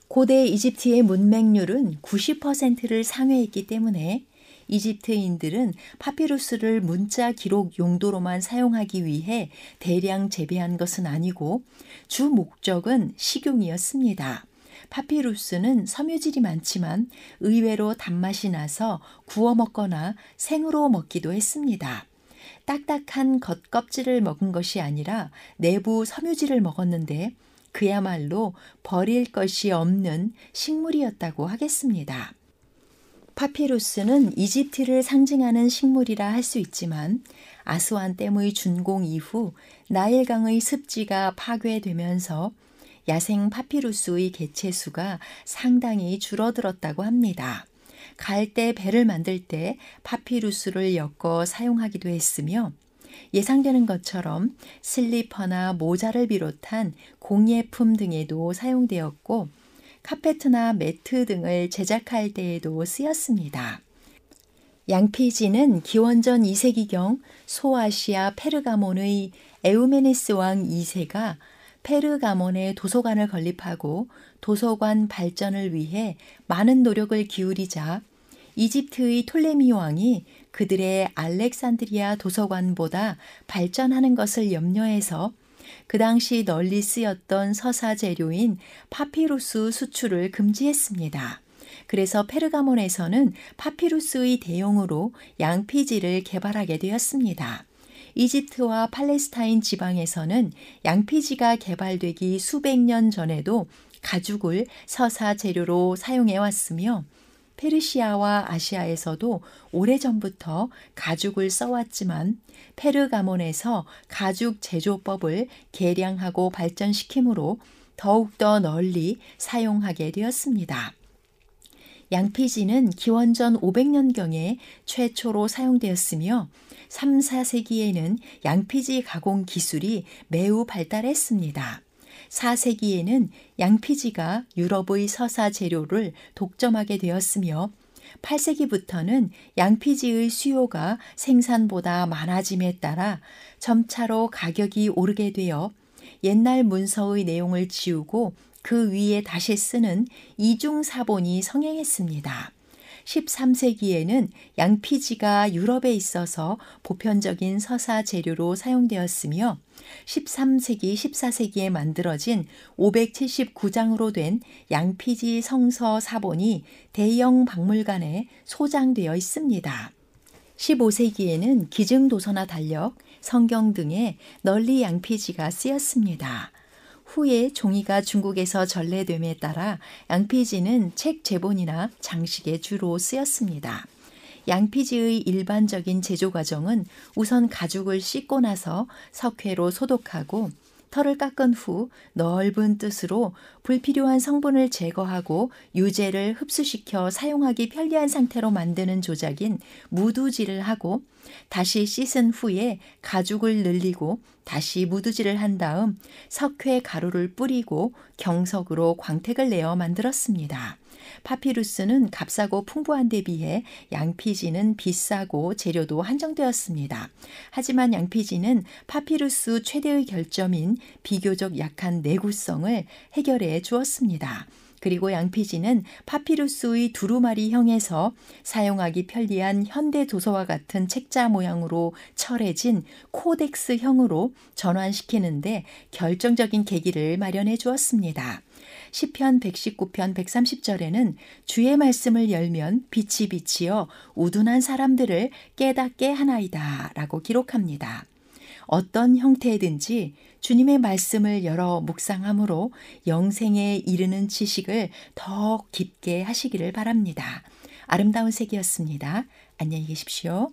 고대 이집트의 문맹률은 90%를 상회했기 때문에 이집트인들은 파피루스를 문자 기록 용도로만 사용하기 위해 대량 재배한 것은 아니고 주 목적은 식용이었습니다. 파피루스는 섬유질이 많지만 의외로 단맛이 나서 구워 먹거나 생으로 먹기도 했습니다. 딱딱한 겉껍질을 먹은 것이 아니라 내부 섬유질을 먹었는데 그야말로 버릴 것이 없는 식물이었다고 하겠습니다. 파피루스는 이집트를 상징하는 식물이라 할 수 있지만 아스완 댐의 준공 이후 나일강의 습지가 파괴되면서 야생 파피루스의 개체수가 상당히 줄어들었다고 합니다. 갈대 배를 만들 때 파피루스를 엮어 사용하기도 했으며 예상되는 것처럼 슬리퍼나 모자를 비롯한 공예품 등에도 사용되었고 카페트나 매트 등을 제작할 때에도 쓰였습니다. 양피지는 기원전 2세기경 소아시아 페르가몬의 에우메네스 왕 2세가 페르가몬에 도서관을 건립하고 도서관 발전을 위해 많은 노력을 기울이자 이집트의 톨레미 왕이 그들의 알렉산드리아 도서관보다 발전하는 것을 염려해서 그 당시 널리 쓰였던 서사 재료인 파피루스 수출을 금지했습니다. 그래서 페르가몬에서는 파피루스의 대용으로 양피지를 개발하게 되었습니다. 이집트와 팔레스타인 지방에서는 양피지가 개발되기 수백 년 전에도 가죽을 서사 재료로 사용해 왔으며 페르시아와 아시아에서도 오래전부터 가죽을 써왔지만 페르가몬에서 가죽 제조법을 개량하고 발전시키므로 더욱더 널리 사용하게 되었습니다. 양피지는 기원전 500년경에 최초로 사용되었으며 3, 4세기에는 양피지 가공 기술이 매우 발달했습니다. 4세기에는 양피지가 유럽의 서사 재료를 독점하게 되었으며 8세기부터는 양피지의 수요가 생산보다 많아짐에 따라 점차로 가격이 오르게 되어 옛날 문서의 내용을 지우고 그 위에 다시 쓰는 이중사본이 성행했습니다. 13세기에는 양피지가 유럽에 있어서 보편적인 서사 재료로 사용되었으며 13세기, 14세기에 만들어진 579장으로 된 양피지 성서 사본이 대형 박물관에 소장되어 있습니다. 15세기에는 기증도서나 달력, 성경 등에 널리 양피지가 쓰였습니다. 후에 종이가 중국에서 전래됨에 따라 양피지는 책 제본이나 장식에 주로 쓰였습니다. 양피지의 일반적인 제조 과정은 우선 가죽을 씻고 나서 석회로 소독하고 털을 깎은 후 넓은 뜻으로 불필요한 성분을 제거하고 유제를 흡수시켜 사용하기 편리한 상태로 만드는 조작인 무두질을 하고 다시 씻은 후에 가죽을 늘리고 다시 무두질을 한 다음 석회 가루를 뿌리고 경석으로 광택을 내어 만들었습니다. 파피루스는 값싸고 풍부한 데 비해 양피지는 비싸고 재료도 한정되었습니다. 하지만 양피지는 파피루스 최대의 결점인 비교적 약한 내구성을 해결해 주었습니다. 그리고 양피지는 파피루스의 두루마리형에서 사용하기 편리한 현대 도서와 같은 책자 모양으로 철해진 코덱스형으로 전환시키는데 결정적인 계기를 마련해 주었습니다. 시편 119편 130절에는 주의 말씀을 열면 빛이 비치어 우둔한 사람들을 깨닫게 하나이다 라고 기록합니다. 어떤 형태든지 주님의 말씀을 열어 묵상함으로 영생에 이르는 지식을 더 깊게 하시기를 바랍니다. 아름다운 색이었습니다. 안녕히 계십시오.